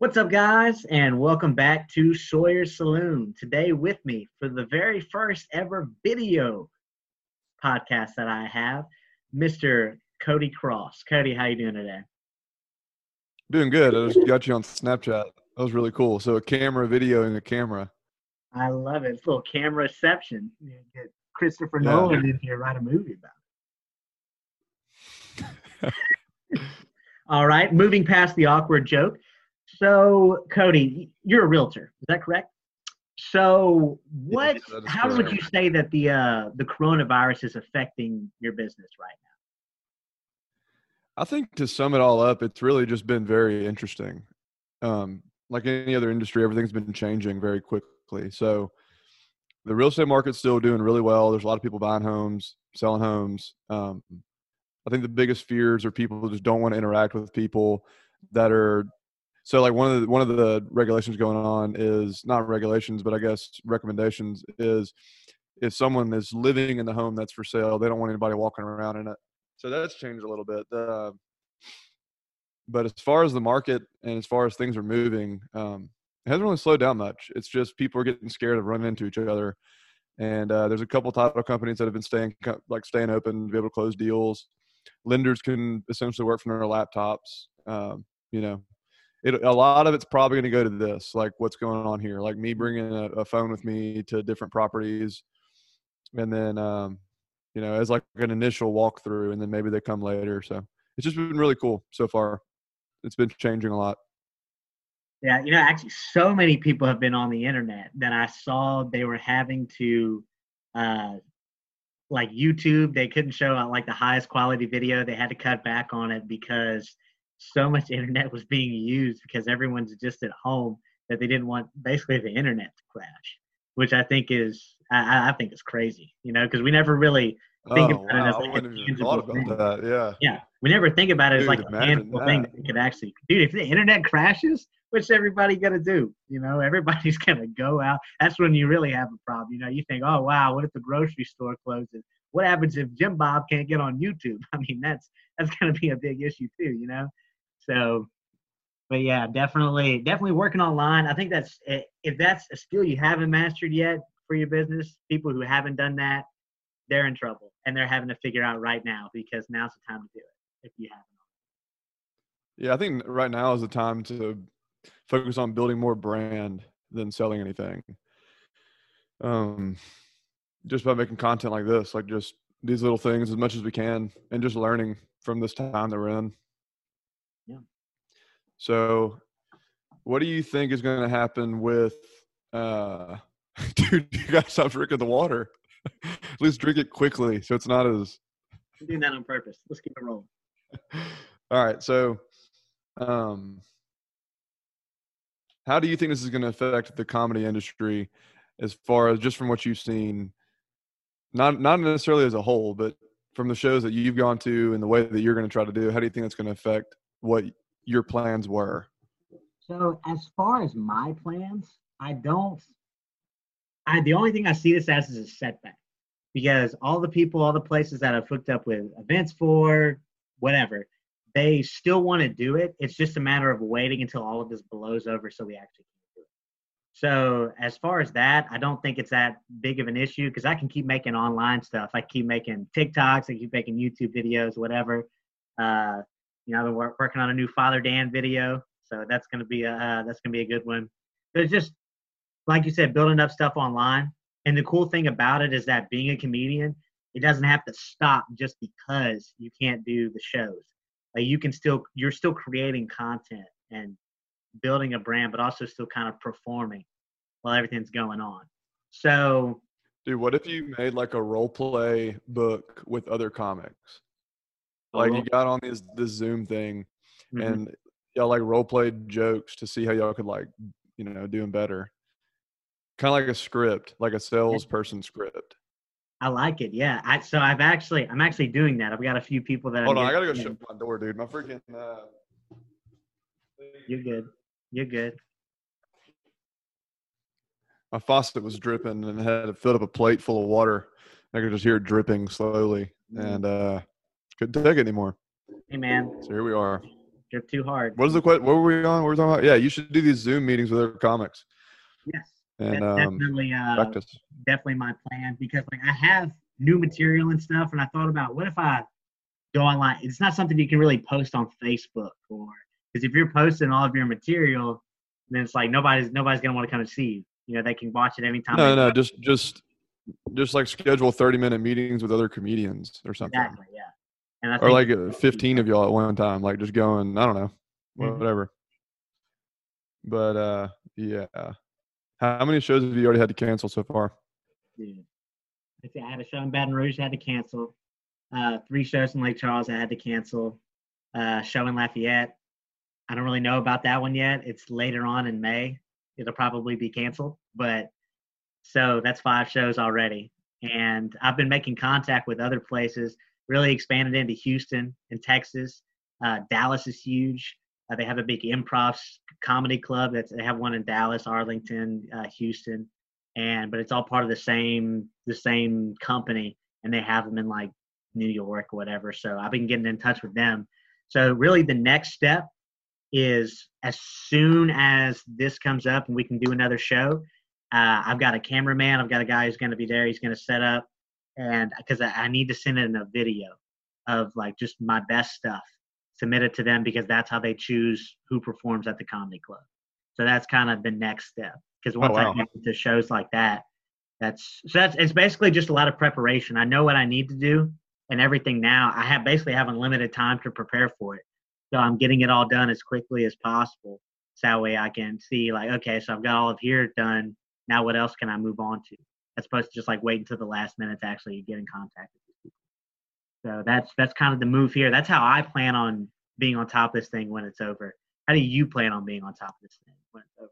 What's up, guys, and welcome back to Sawyer's Saloon. Today, with me for the very first ever video podcast that I have, Mr. Cody Cross. Cody, how you doing today? Doing good. I just got you on Snapchat. That was really cool. So a camera video, and a camera. I love it. It's a little camera reception. You get Christopher Yeah. Nolan in here, write a movie about it. All right, moving past the awkward joke. So, Cody, you're a realtor. Is that correct? So, what? Yes, that is how would you say that the uh, the coronavirus is affecting your business right now? I think to sum it all up, it's really just been very interesting. Um, like any other industry, everything's been changing very quickly. So the real estate market's still doing really well. There's a lot of people buying homes, selling homes. Um, I think the biggest fears are people who just don't want to interact with people that are so like one of the one of the regulations going on is not regulations, but I guess recommendations is if someone is living in the home that's for sale, they don't want anybody walking around in it. So that's changed a little bit. Uh, but as far as the market and as far as things are moving, um, it hasn't really slowed down much. It's just people are getting scared of running into each other. And uh, there's a couple title companies that have been staying like staying open to be able to close deals. Lenders can essentially work from their laptops. Um, you know, it, a lot of it's probably going to go to this, like what's going on here, like me bringing a, a phone with me to different properties, and then um, you know, as like an initial walkthrough, and then maybe they come later. So it's just been really cool so far. It's been changing a lot. Yeah, you know, actually, so many people have been on the internet that I saw they were having to, uh, like YouTube, they couldn't show uh, like the highest quality video. They had to cut back on it because so much internet was being used because everyone's just at home that they didn't want basically the internet to crash, which I think is I, I- think is crazy. You know, because we never really think oh, about it as wow. like a tangible thing. that. Yeah. Yeah, we never think about it as like a tangible thing that. that we could actually, dude. If the internet crashes, what's everybody gonna do? You know, everybody's gonna go out. That's when you really have a problem. You know, you think, oh wow, what if the grocery store closes? What happens if Jim Bob can't get on YouTube? I mean, that's that's gonna be a big issue too. You know, so. But yeah, definitely, definitely working online. I think that's eh, if that's a skill you haven't mastered yet for your business. People who haven't done that, they're in trouble, and they're having to figure out right now because now's the time to do it if you haven't. Yeah, I think right now is the time to focus on building more brand than selling anything. Um, just by making content like this, like just these little things as much as we can, and just learning from this time that we're in. So, what do you think is going to happen with? uh Dude, you gotta stop drinking the water. At least drink it quickly, so it's not as I'm doing that on purpose. Let's keep it rolling. All right. So, um, how do you think this is going to affect the comedy industry, as far as just from what you've seen, not not necessarily as a whole, but from the shows that you've gone to and the way that you're going to try to do? How do you think that's going to affect what your plans were? So as far as my plans, I don't. I the only thing I see this as is a setback because all the people, all the places that I've hooked up with events for, whatever, they still want to do it. It's just a matter of waiting until all of this blows over so we actually can do it. So as far as that, I don't think it's that big of an issue because I can keep making online stuff. I keep making TikToks, I keep making YouTube videos, whatever. Uh, you know, been working on a new Father Dan video, so that's gonna be a uh, that's gonna be a good one. But it's just like you said, building up stuff online. And the cool thing about it is that being a comedian, it doesn't have to stop just because you can't do the shows. Like you can still you're still creating content and building a brand, but also still kind of performing while everything's going on. So Dude, what if you made like a role play book with other comics? Like you got on this this Zoom thing, Mhm. and y'all like role played jokes to see how y'all could like you know doing better kind of like a script like a salesperson script I like it. Yeah. I so I've actually I'm actually doing that. I've got a few people that hold I'm on i gotta go shut my door dude my freaking uh You're good. You're good. my faucet was dripping and had filled up a plate full of water i could just hear it dripping slowly Mm. and uh couldn't take it anymore Hey man, so here we are You're too hard. What is the question? What were we on? What were we talking about? Yeah, you should do these Zoom meetings with other comics Yes. and That's um, definitely uh, practice. definitely my plan because like I have new material and stuff, and I thought about what if I go online. It's not something you can really post on Facebook or because if you're posting all of your material, then it's like nobody's nobody's gonna want to come and see you. You know, they can watch it anytime. No, no, just just just like schedule thirty minute meetings with other comedians or something, exactly, yeah. And I or think like uh, fifteen of y'all at one time, like just going. I don't know, Mhm. whatever. But uh, yeah. How many shows have you already had to cancel so far? Dude. I I had a show in Baton Rouge, I had to cancel. Uh, three shows in Lake Charles, I had to cancel. Uh, show in Lafayette, I don't really know about that one yet. It's later on in May. It'll probably be canceled, but so that's five shows already. And I've been making contact with other places, really expanded into Houston and Texas. Uh, Dallas is huge. Uh, they have a big improv comedy club. That's they have one in Dallas, Arlington, uh, Houston and but it's all part of the same the same company and they have them in like new york or whatever so i've been getting in touch with them so really the next step is as soon as this comes up and we can do another show uh, i've got a cameraman i've got a guy who's going to be there he's going to set up and because I, I need to send in a video of like just my best stuff submit it to them because that's how they choose who performs at the comedy club so that's kind of the next step because oh, once wow. I get into shows like that, that's so that's it's basically just a lot of preparation. I know what I need to do and everything now. I have basically have unlimited time to prepare for it, so I'm getting it all done as quickly as possible. So that way I can see like, okay, so I've got all of here done. Now what else can I move on to? As opposed to just like wait until the last minute to actually get in contact with these people. So that's that's kind of the move here. That's how I plan on being on top of this thing when it's over. How do you plan on being on top of this thing when it's over?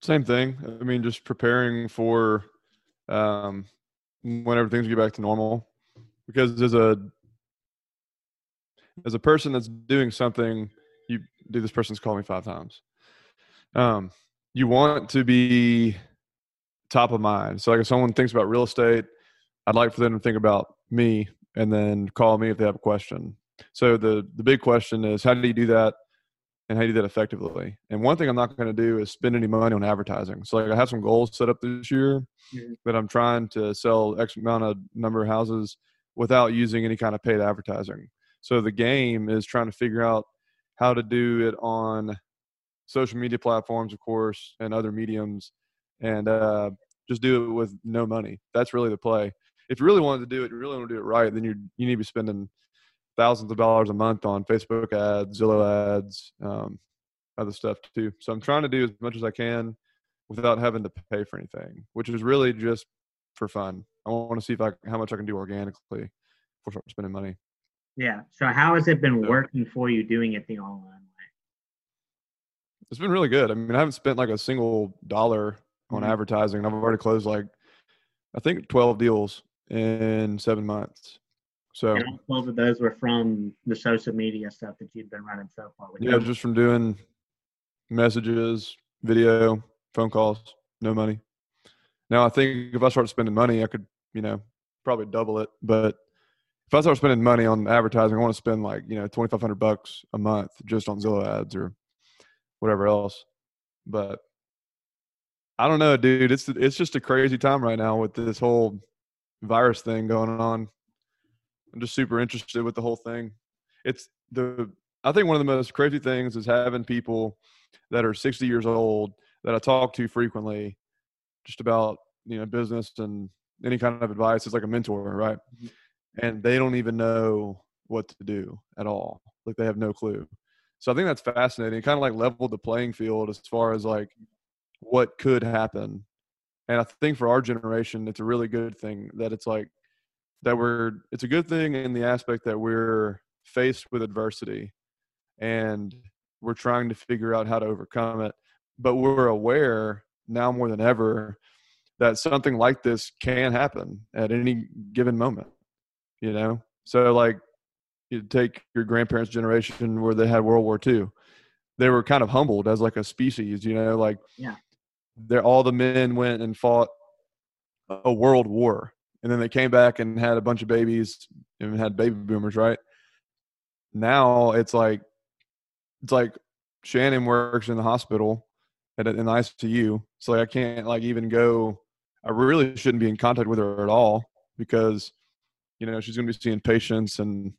Same thing. I mean, just preparing for um, whenever things get back to normal. Because as a as a person that's doing something, you do this person's called me five times. Um, you want to be top of mind. So like if someone thinks about real estate, I'd like for them to think about me and then call me if they have a question. So the the big question is how do you do that and how do you do that effectively? And one thing I'm not going to do is spend any money on advertising. So like I have some goals set up this year Mhm. that I'm trying to sell X amount of number of houses without using any kind of paid advertising. So the game is trying to figure out how to do it on social media platforms, of course, and other mediums, and uh, just do it with no money. That's really the play. If you really wanted to do it, you really want to do it right, then you you need to be spending thousands of dollars a month on Facebook ads, Zillow ads, um, other stuff too. So I'm trying to do as much as I can without having to pay for anything, which is really just for fun. I want to see if I how much I can do organically before start spending money. Yeah. So how has it been Yeah. working for you doing it the online way? It's been really good. I mean, I haven't spent like a single dollar on Mhm. advertising. I've already closed like I think 12 deals in seven months. So And all twelve of those were from the social media stuff that you've been running so far. Yeah, them. just from doing messages, video, phone calls, no money. Now I think if I start spending money, I could, you know, probably double it. But if I start spending money on advertising, I want to spend like, you know, twenty five hundred bucks a month just on Zillow ads or whatever else. But I don't know, dude. It's it's just a crazy time right now with this whole virus thing going on. I'm just super interested with the whole thing. It's the I think one of the most crazy things is having people that are 60 years old that I talk to frequently just about, you know, business and any kind of advice. It's like a mentor, right? Mhm. And they don't even know what to do at all. Like they have no clue. So I think that's fascinating. It kind of like leveled the playing field as far as like what could happen. And I think for our generation, it's a really good thing that it's like that we're it's a good thing in the aspect that we're faced with adversity and we're trying to figure out how to overcome it but we're aware now more than ever that something like this can happen at any given moment you know so like you take your grandparents generation where they had world war ii they were kind of humbled as like a species you know like Yeah. They're all the men went and fought a world war and then they came back and had a bunch of babies and had baby boomers right now it's like it's like Shannon works in the hospital at the ICU, so like I can't like even go. I really shouldn't be in contact with her at all because you know she's going to be seeing patients and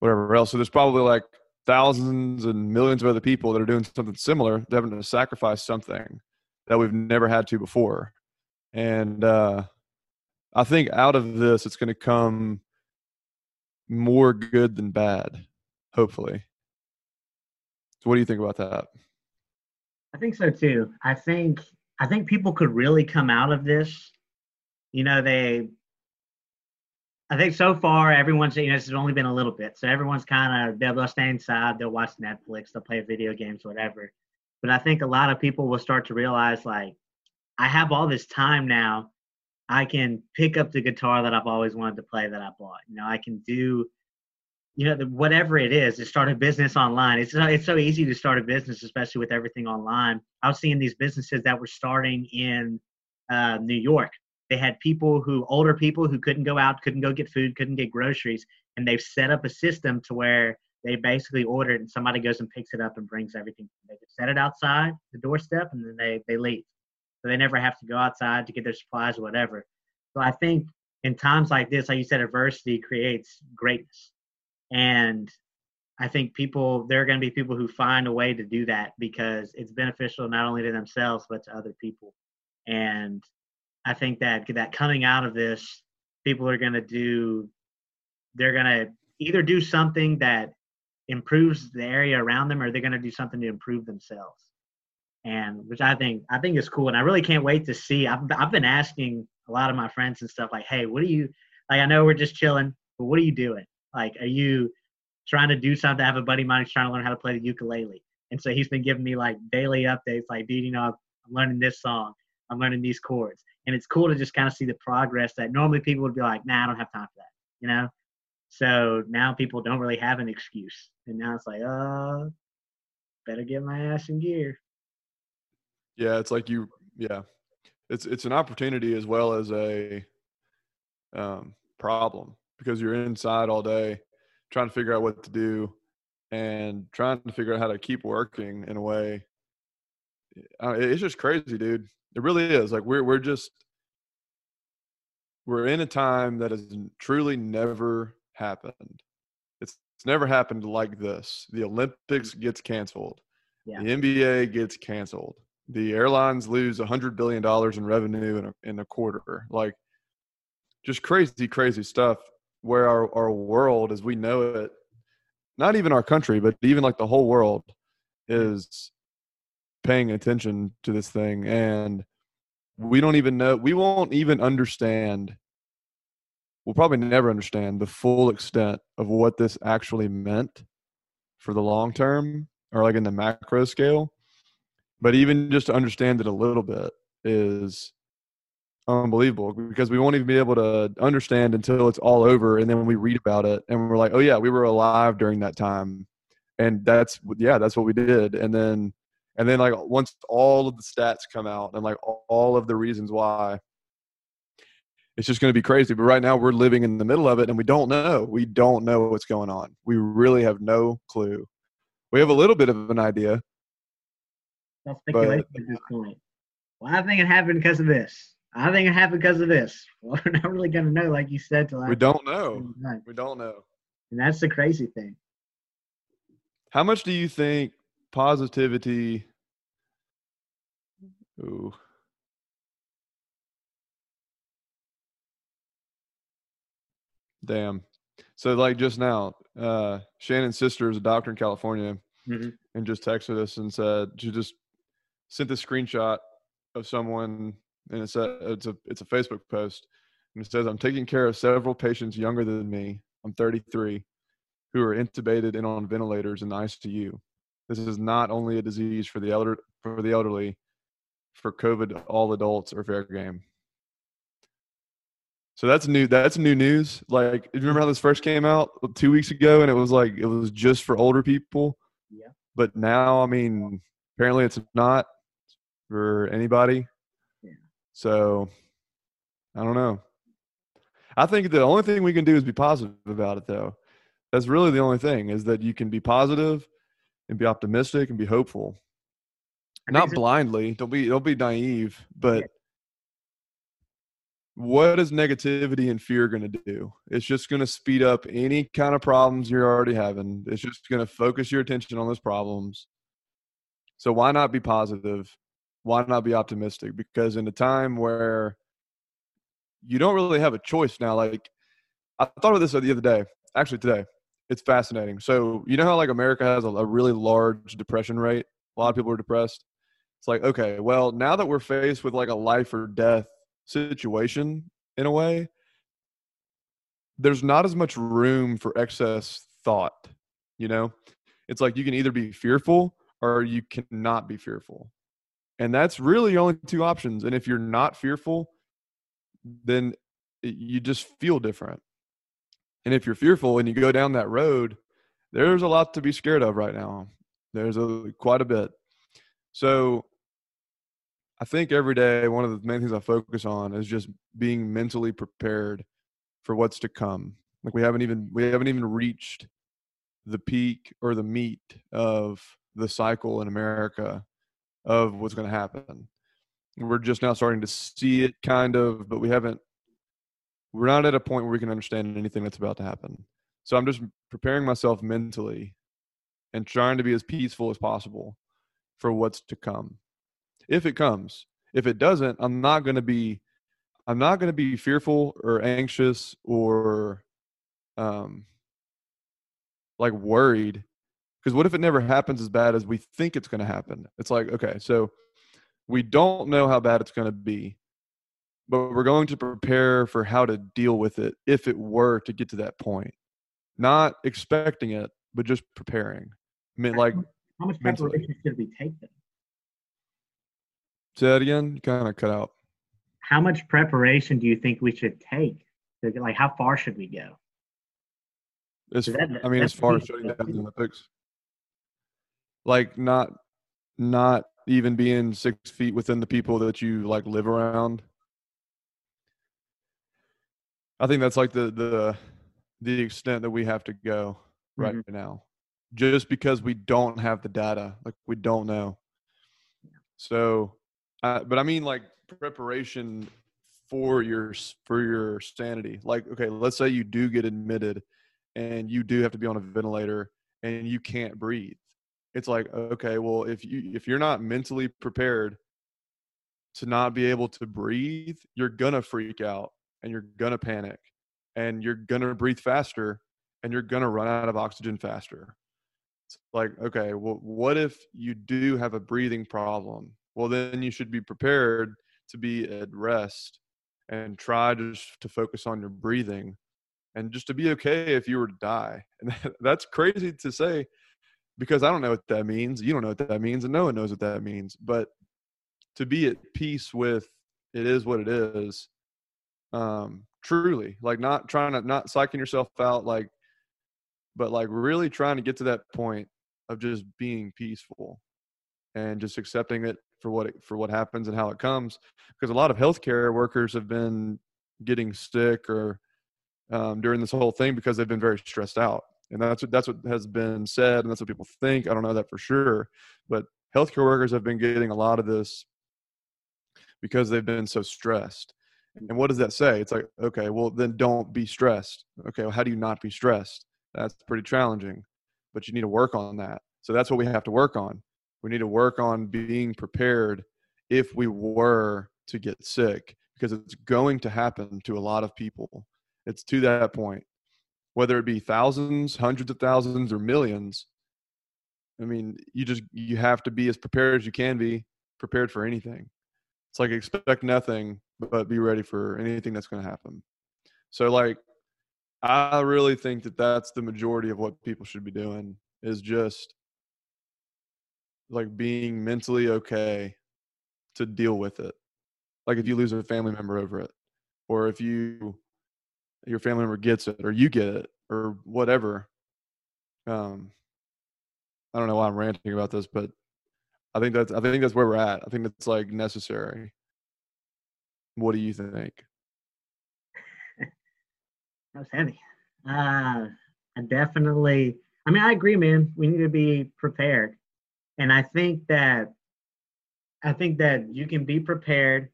whatever else. So there's probably like thousands and millions of other people that are doing something similar, they're having to sacrifice something that we've never had to before. And uh, I think out of this, it's going to come more good than bad, hopefully. So, what do you think about that? I think so too. I think I think people could really come out of this. You know, they I think so far everyone's you know it's only been a little bit, so everyone's kind of they'll stay inside, they'll watch Netflix, they'll play video games, whatever. But I think a lot of people will start to realize like I have all this time now. I can pick up the guitar that I've always wanted to play that I bought. You know, I can do, you know, the, whatever it is to start a business online. It's so, it's so easy to start a business, especially with everything online. I was seeing these businesses that were starting in uh, New York they had people who, older people who couldn't go out, couldn't go get food, couldn't get groceries, and they've set up a system to where they basically order it and somebody goes and picks it up and brings everything. They just set it outside the doorstep and then they, they leave. So they never have to go outside to get their supplies or whatever. So I think in times like this, like you said, adversity creates greatness. And I think people, there are going to be people who find a way to do that because it's beneficial not only to themselves, but to other people. And I think that that coming out of this, people are going to do, they're going to either do something that improves the area around them, or they're going to do something to improve themselves. And which I think I think is cool, and I really can't wait to see. I've I've been asking a lot of my friends and stuff like, hey, what are you like? I know we're just chilling, but what are you doing? Like, are you trying to do something? I have a buddy of mine who's trying to learn how to play the ukulele, and so he's been giving me like daily updates, like, dude, you know, I'm learning this song, I'm learning these chords, and it's cool to just kind of see the progress that normally people would be like, nah, I don't have time for that, you know. So now people don't really have an excuse, and now it's like, uh, better get my ass in gear. Yeah, it's like you, yeah, it's it's an opportunity as well as a um, problem because you're inside all day trying to figure out what to do and trying to figure out how to keep working in a way. Uh, it's just crazy, dude. It really is. Like we're we're just we're in a time that has truly never happened. It's it's never happened like this. The Olympics mm-hmm. gets canceled. Yeah. The NBA gets canceled. The airlines lose a hundred billion dollars in revenue in a, in a quarter. Like just crazy, crazy stuff. Where our, our world, as we know it, not even our country, but even like the whole world, mm-hmm. is paying attention to this thing and we don't even know we won't even understand we'll probably never understand the full extent of what this actually meant for the long term or like in the macro scale. But even just to understand it a little bit is unbelievable because we won't even be able to understand until it's all over and then we read about it and we're like oh yeah we were alive during that time. And that's yeah that's what we did. And then and then like once all of the stats come out and like all of the reasons why it's just going to be crazy but right now we're living in the middle of it and we don't know we don't know what's going on. We really have no clue. We have a little bit of an idea. That's speculation but, at this point. Well i think it happened because of this. I think it happened because of this. Well, we're not really going to know like you said till we don't know. we don't know. And that's the crazy thing. How much do you think positivity. Ooh. Damn. So like just now, uh, Shannon's sister is a doctor in California mm-hmm. and just texted us and said she just sent a screenshot of someone and it's a it's a it's a Facebook post and it says I'm taking care of several patients younger than me. I'm 33 who are intubated and on ventilators in the ICU. This is not only a disease for the elder for the elderly, for COVID, all adults are fair game. So that's new. That's new news. Like, do you remember how this first came out two weeks ago, and it was like it was just for older people. Yeah. But now, I mean, apparently, it's not for anybody. Yeah. So, I don't know. I think the only thing we can do is be positive about it, though. That's really the only thing is that you can be positive and be optimistic and be hopeful. Not blindly. Don't be don't be naive, but what is negativity and fear going to do? It's just going to speed up any kind of problems you're already having. It's just going to focus your attention on those problems. So why not be positive? Why not be optimistic? Because in a time where you don't really have a choice now, like I thought of this the other day, actually today. It's fascinating. So you know how like America has a, a really large depression rate. A lot of people are depressed. It's like okay, well now that we're faced with like a life or death situation in a way, there's not as much room for excess thought. You know, it's like you can either be fearful or you cannot be fearful. And that's really only two options. And if you're not fearful, then you just feel different. And if you're fearful and you go down that road, there's a lot to be scared of right now. There's a quite a bit. So I think every day one of the main things I focus on is just being mentally prepared for what's to come. Like we haven't even we haven't even reached the peak or the meat of the cycle in America of what's going to happen. We're just now starting to see it kind of, but we haven't we're not at a point where we can understand anything that's about to happen. So I'm just preparing myself mentally and trying to be as peaceful as possible for what's to come if it comes. If it doesn't, I'm not going to be I'm not going to be fearful or anxious or um like worried because what if it never happens as bad as we think it's going to happen? It's like, okay, so we don't know how bad it's going to be, but we're going to prepare for how to deal with it if it were to get to that point. Not expecting it, but just preparing. I mean, like, how much preparation should we take then? Say that again. You kind of cut out. How much preparation do you think we should take? Like, how far should we go? As, that, I mean, as far as shutting down the Olympics, like not, not even being six feet within the people that you like live around. I think that's like the the the extent that we have to go right mm-hmm. now, just because we don't have the data, like we don't know. So uh, but I mean, like preparation for your for your sanity. Like, okay, let's say you do get admitted, and you do have to be on a ventilator, and you can't breathe. It's like, okay, well, if you if you're not mentally prepared to not be able to breathe, you're gonna freak out and you're gonna panic and you're gonna breathe faster and you're gonna run out of oxygen faster. It's like, okay, well, what if you do have a breathing problem well then you should be prepared to be at rest and try just to focus on your breathing and just to be okay if you were to die. And that's crazy to say because i don't know what that means. You don't know what that means and no one knows what that means but to be at peace with it is what it is um truly. Like not trying to not psyching yourself out like but like really trying to get to that point of just being peaceful and just accepting it for what it, for what happens and how it comes because a lot of healthcare workers have been getting sick or um, during this whole thing because they've been very stressed out. And that's what that's what has been said and that's what people think. I don't know that for sure but healthcare workers have been getting a lot of this because they've been so stressed. And what does that say? It's like okay well then don't be stressed. Okay well, how do you not be stressed? That's pretty challenging but you need to work on that. So that's what we have to work on we need to work on being prepared if we were to get sick because it's going to happen to a lot of people. It's to that point, whether it be thousands, hundreds of thousands, or millions. I mean, you just you have to be as prepared as you can be prepared for anything. It's like expect nothing, but be ready for anything that's going to happen. So, like, I really think that that's the majority of what people should be doing is just like being mentally okay to deal with it. Like if you lose a family member over it, or if you your family member gets it, or you get it, or whatever. Um, I don't know why I'm ranting about this, but I think that's I think that's where we're at. I think it's like necessary. What do you think? that was heavy. Uh, I definitely. I mean, I agree, man. We need to be prepared, and I think that I think that you can be prepared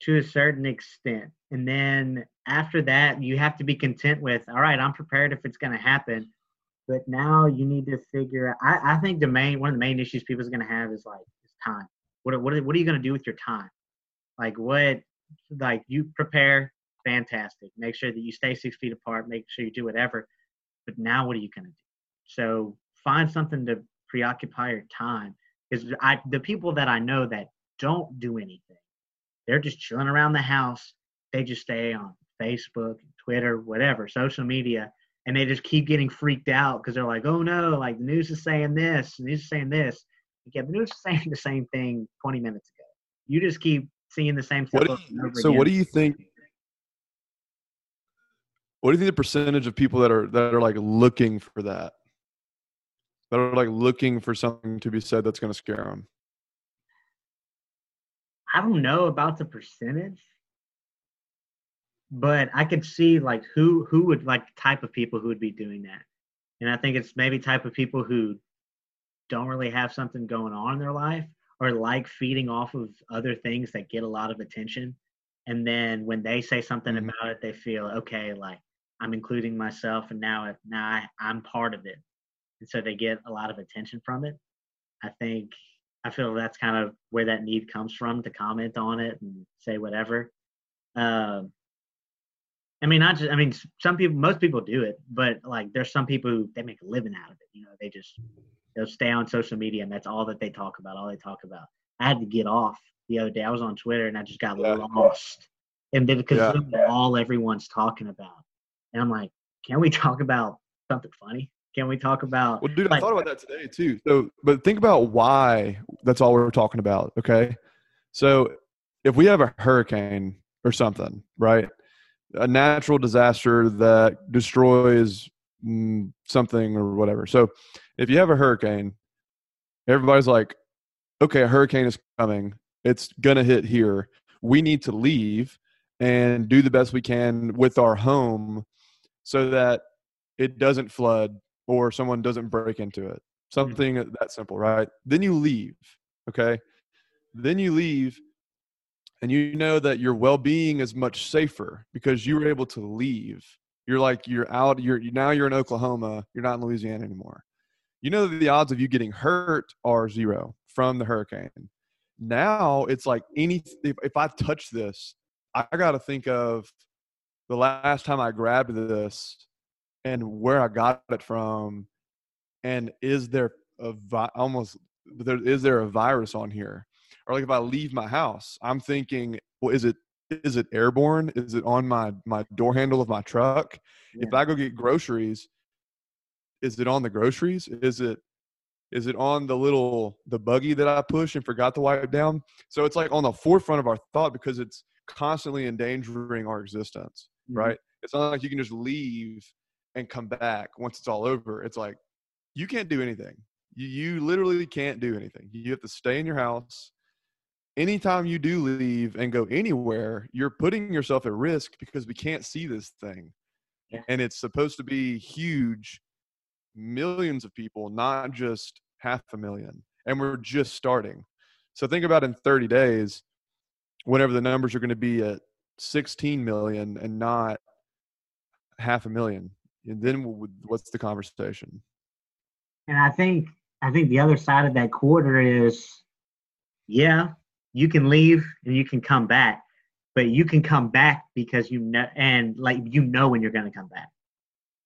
to a certain extent. And then after that, you have to be content with, all right, I'm prepared if it's going to happen. But now you need to figure. I, I think the main one of the main issues people are going to have is like is time. What what what are you going to do with your time? Like what? Like you prepare, fantastic. Make sure that you stay six feet apart. Make sure you do whatever. But now what are you going to do? So find something to preoccupy your time. Because I the people that I know that don't do anything, they're just chilling around the house. They just stay on Facebook, Twitter, whatever, social media, and they just keep getting freaked out because they're like, oh no, like the news is saying this, the news is saying this. Yeah, the news is saying the same thing 20 minutes ago. You just keep seeing the same stuff. You, so, again. what do you think? What do you think the percentage of people that are that are like looking for that, that are like looking for something to be said that's going to scare them? I don't know about the percentage but I could see like who who would like type of people who would be doing that, and I think it's maybe type of people who don't really have something going on in their life or like feeding off of other things that get a lot of attention, and then when they say something mm-hmm. about it, they feel okay, like I'm including myself, and now now I, I'm part of it, and so they get a lot of attention from it. I think I feel that's kind of where that need comes from to comment on it and say whatever. Um, I mean, not just. I mean, some people, most people do it, but like, there's some people who they make a living out of it. You know, they just they'll stay on social media and that's all that they talk about. All they talk about. I had to get off the other day. I was on Twitter and I just got yeah. lost, and because yeah. all everyone's talking about, and I'm like, can we talk about something funny? Can we talk about? Well, dude, like, I thought about that today too. So, but think about why that's all we're talking about. Okay, so if we have a hurricane or something, right? a natural disaster that destroys mm, something or whatever. So if you have a hurricane, everybody's like, okay, a hurricane is coming. It's going to hit here. We need to leave and do the best we can with our home so that it doesn't flood or someone doesn't break into it. Hmm. Something mm-hmm. that simple, right? Then you leave, okay? Then you leave and you know that your well-being is much safer because you were able to leave you're like you're out you're now you're in oklahoma you're not in louisiana anymore you know the odds of you getting hurt are zero from the hurricane now it's like any if, if i touch this i got to think of the last time i grabbed this and where i got it from and is there a vi- almost there is there a virus on here or like if I leave my house, I'm thinking, well, is it is it airborne? Is it on my my door handle of my truck? Yeah. If I go get groceries, is it on the groceries? Is it is it on the little the buggy that I push and forgot to wipe down? So it's like on the forefront of our thought because it's constantly endangering our existence, mm-hmm. right? It's not like you can just leave and come back once it's all over. It's like you can't do anything. You, you literally can't do anything. You have to stay in your house anytime you do leave and go anywhere, you're putting yourself at risk because we can't see this thing. Yeah. And it's supposed to be huge, millions of people, not just half a million. And we're just starting. So think about in 30 days, whenever the numbers are going to be at 16 million and not half a million. And then what's the conversation? And I think I think the other side of that quarter is yeah, you can leave and you can come back, but you can come back because you know and like you know when you're going to come back.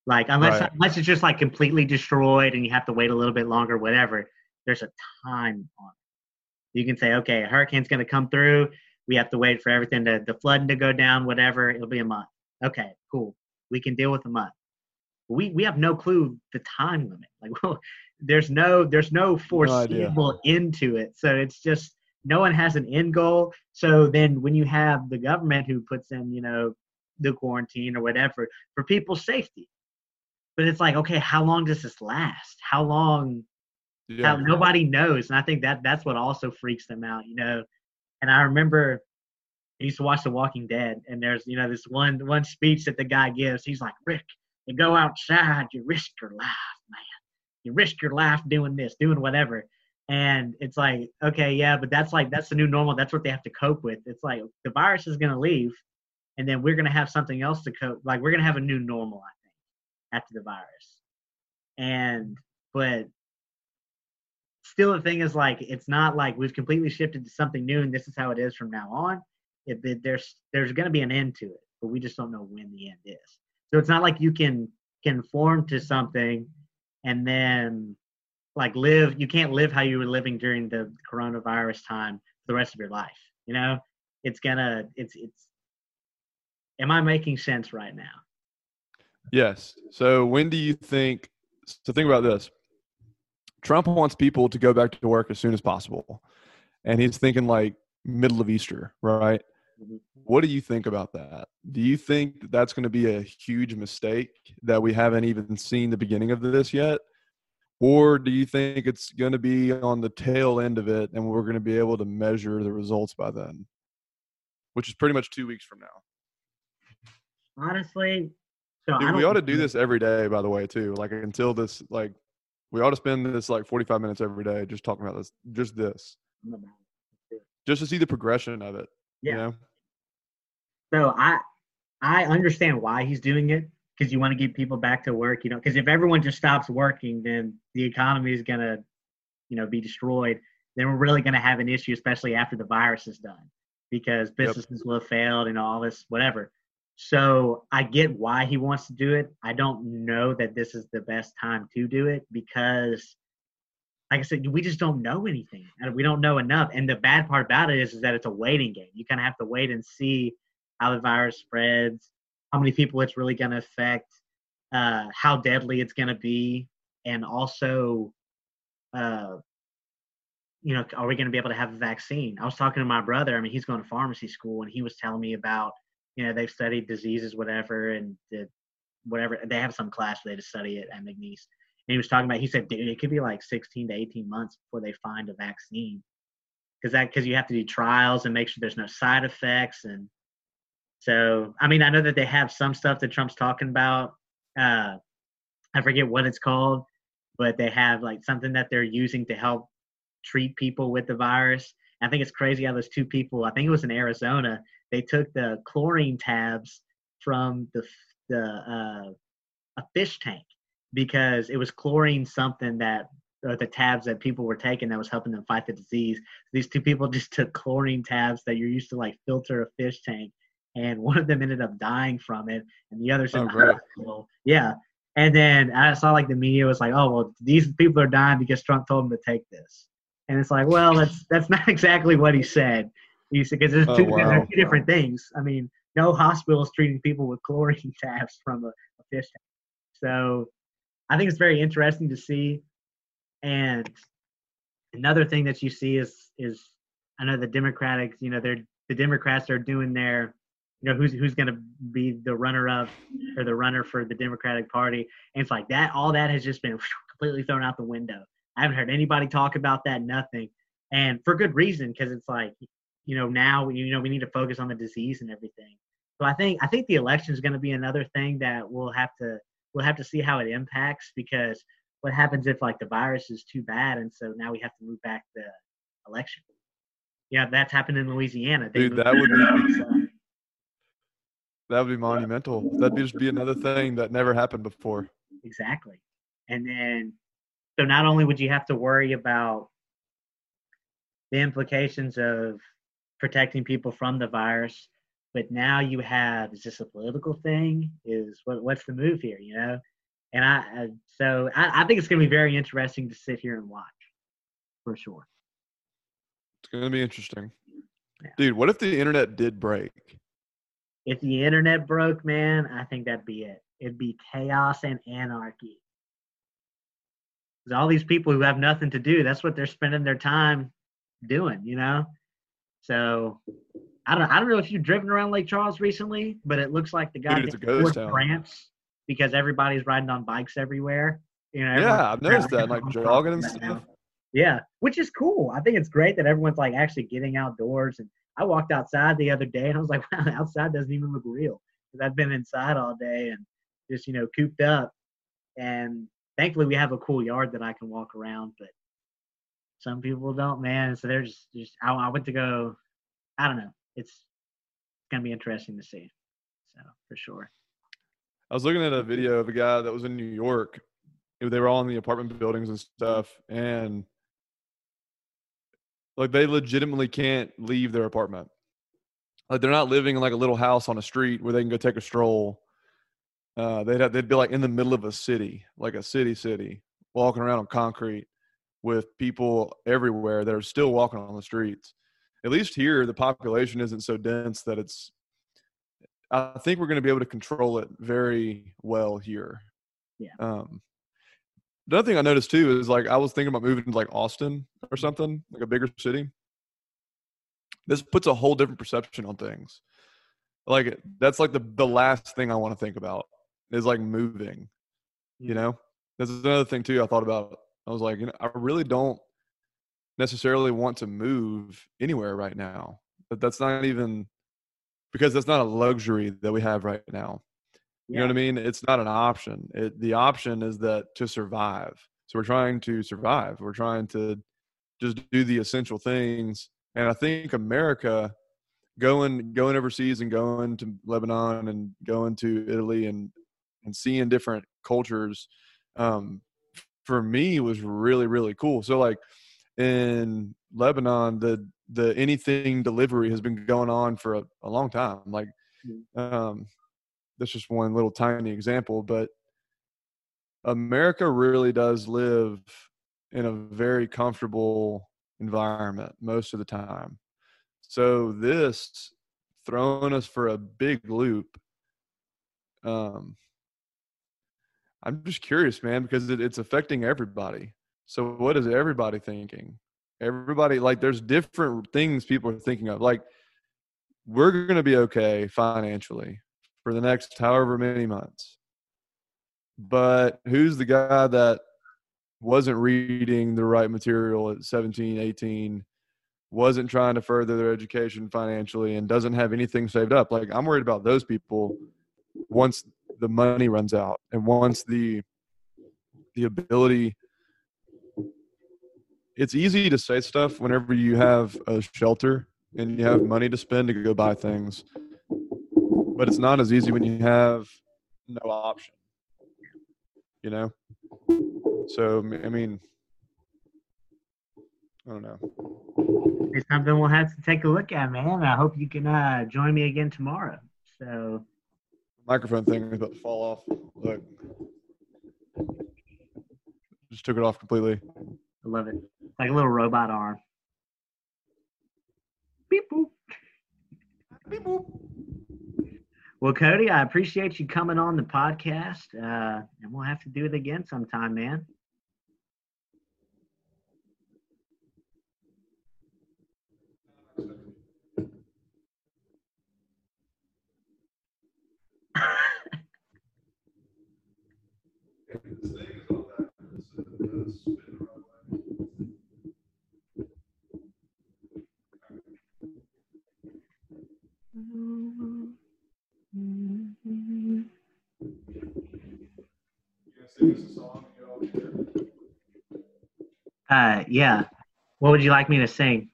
Like unless right. unless it's just like completely destroyed and you have to wait a little bit longer, whatever. There's a time on it. You can say, okay, a hurricane's going to come through. We have to wait for everything to the flooding to go down, whatever. It'll be a month. Okay, cool. We can deal with a month. We we have no clue the time limit. Like, well, there's no there's no foreseeable no into it. So it's just no one has an end goal. So then when you have the government who puts in, you know, the quarantine or whatever for people's safety. But it's like, okay, how long does this last? How long yeah. how nobody knows. And I think that that's what also freaks them out, you know. And I remember I used to watch The Walking Dead and there's, you know, this one one speech that the guy gives. He's like, Rick, You go outside, you risk your life, man. You risk your life doing this, doing whatever. And it's like, okay, yeah, but that's like that's the new normal. That's what they have to cope with. It's like the virus is gonna leave, and then we're gonna have something else to cope. Like we're gonna have a new normal, I think, after the virus. And but still, the thing is like it's not like we've completely shifted to something new, and this is how it is from now on. It, it, there's there's gonna be an end to it, but we just don't know when the end is. So it's not like you can conform to something and then like live you can't live how you were living during the coronavirus time for the rest of your life you know? It's gonna it's it's am i making sense right now? Yes. So when do you think so think about this. Trump wants people to go back to work as soon as possible. And he's thinking like middle of easter right. What do you think about that? Do you think that that's going to be a huge mistake that we haven't even seen the beginning of this yet? Or do you think it's going to be on the tail end of it and we're going to be able to measure the results by then? Which is pretty much two weeks from now. Honestly so Dude, we ought to do this every day by the way too like until this like we ought to spend this like 45 minutes every day just talking about this just this. Just to see the progression of it yeah. you know? So i i understand why he's doing it because you want to get people back to work, you know, because if everyone just stops working, then the economy is going to, you know, be destroyed. Then we're really going to have an issue, especially after the virus is done, because businesses yep. will have failed and all this, whatever. So I get why he wants to do it. I don't know that this is the best time to do it because, like I said, we just don't know anything. And we don't know enough. And the bad part about it is, is that it's a waiting game. You kind of have to wait and see how the virus spreads how many people it's really going to affect, uh, how deadly it's going to be, and also, uh, you know, are we going to be able to have a vaccine? I was talking to my brother. I mean, he's going to pharmacy school, and he was telling me about, you know, they've studied diseases, whatever, and the, whatever. They have some class where they just study it at McNeese. And he was talking about. He said, dude, it could be like 16 to 18 months before they find a vaccine, because that because you have to do trials and make sure there's no side effects and so, I mean, I know that they have some stuff that Trump's talking about. Uh, I forget what it's called, but they have like something that they're using to help treat people with the virus. I think it's crazy how those two people, I think it was in Arizona, they took the chlorine tabs from the the uh, a fish tank because it was chlorine something that or the tabs that people were taking that was helping them fight the disease. These two people just took chlorine tabs that you're used to like filter a fish tank and one of them ended up dying from it, and the other's in oh, Yeah, and then I saw like the media was like, "Oh, well, these people are dying because Trump told them to take this," and it's like, well, that's that's not exactly what he said. He said because there's, oh, two, wow. there's two different things. I mean, no hospital is treating people with chlorine tabs from a, a fish tank. So I think it's very interesting to see. And another thing that you see is is I know the Democrats, you know, they're the Democrats are doing their you know who's who's going to be the runner up or the runner for the Democratic Party, and it's like that. All that has just been completely thrown out the window. I haven't heard anybody talk about that. Nothing, and for good reason because it's like you know now you know we need to focus on the disease and everything. So I think I think the election is going to be another thing that we'll have to we'll have to see how it impacts because what happens if like the virus is too bad and so now we have to move back the election. Yeah, that's happened in Louisiana. They Dude, that would be that would be monumental. That'd be just be another thing that never happened before. Exactly. And then, so not only would you have to worry about the implications of protecting people from the virus, but now you have is this a political thing? Is what what's the move here? You know, and I, I so I, I think it's going to be very interesting to sit here and watch, for sure. It's going to be interesting, yeah. dude. What if the internet did break? If the internet broke, man, I think that'd be it. It'd be chaos and anarchy. Because all these people who have nothing to do, that's what they're spending their time doing, you know? So I don't I don't know if you've driven around Lake Charles recently, but it looks like the guy forced grants because everybody's riding on bikes everywhere. You know, yeah, I've noticed that, like jogging and stuff. Now. Yeah, which is cool. I think it's great that everyone's like actually getting outdoors and I walked outside the other day and I was like, wow, outside doesn't even look real because I've been inside all day and just you know cooped up. And thankfully, we have a cool yard that I can walk around. But some people don't, man. So they're just just I, I went to go. I don't know. It's gonna be interesting to see. So for sure. I was looking at a video of a guy that was in New York. They were all in the apartment buildings and stuff, and like they legitimately can't leave their apartment. Like they're not living in like a little house on a street where they can go take a stroll. Uh, they'd have, they'd be like in the middle of a city, like a city city, walking around on concrete with people everywhere that are still walking on the streets. At least here, the population isn't so dense that it's. I think we're going to be able to control it very well here. Yeah. Um, the other thing I noticed too is like I was thinking about moving to like Austin or mm-hmm. something, like a bigger city. This puts a whole different perception on things. Like that's like the the last thing I want to think about is like moving. You mm-hmm. know, that's another thing too. I thought about. I was like, you know, I really don't necessarily want to move anywhere right now. But that's not even because that's not a luxury that we have right now. You know what I mean? It's not an option. It, the option is that to survive. So we're trying to survive. We're trying to just do the essential things. And I think America going going overseas and going to Lebanon and going to Italy and and seeing different cultures um, for me was really really cool. So like in Lebanon, the the anything delivery has been going on for a, a long time. Like um, that's just one little tiny example, but America really does live in a very comfortable environment most of the time. So this throwing us for a big loop. Um, I'm just curious, man, because it, it's affecting everybody. So what is everybody thinking? Everybody like there's different things people are thinking of. Like we're going to be okay financially for the next however many months. But who's the guy that wasn't reading the right material at 17, 18, wasn't trying to further their education financially, and doesn't have anything saved up? Like, I'm worried about those people once the money runs out and once the the ability it's easy to say stuff whenever you have a shelter and you have money to spend to go buy things but it's not as easy when you have no option you know? So i mean i don't know. It's something we'll have to take a look at man. I hope you can uh, join me again tomorrow. So microphone thing is about to fall off. Look. Just took it off completely. I love it. Like a little robot arm. Beep boop. Beep boop well, Cody, I appreciate you coming on the podcast, uh, and we'll have to do it again sometime, man. Uh, yeah. What would you like me to sing?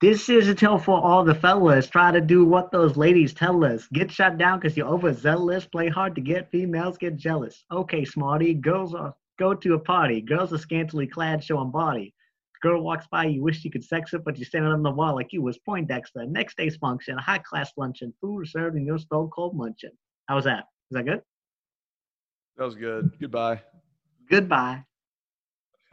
This is a tale for all the fellas. Try to do what those ladies tell us. Get shut down because you're overzealous. Play hard to get. Females get jealous. Okay, smarty. Girls are go to a party. Girls are scantily clad, showing body. Girl walks by, you wish you could sex it, but you're standing on the wall like you was Poindexter. Next day's function, a high class luncheon, food served in your stone cold munching. How was that? Was that good? That was good. Goodbye. Goodbye.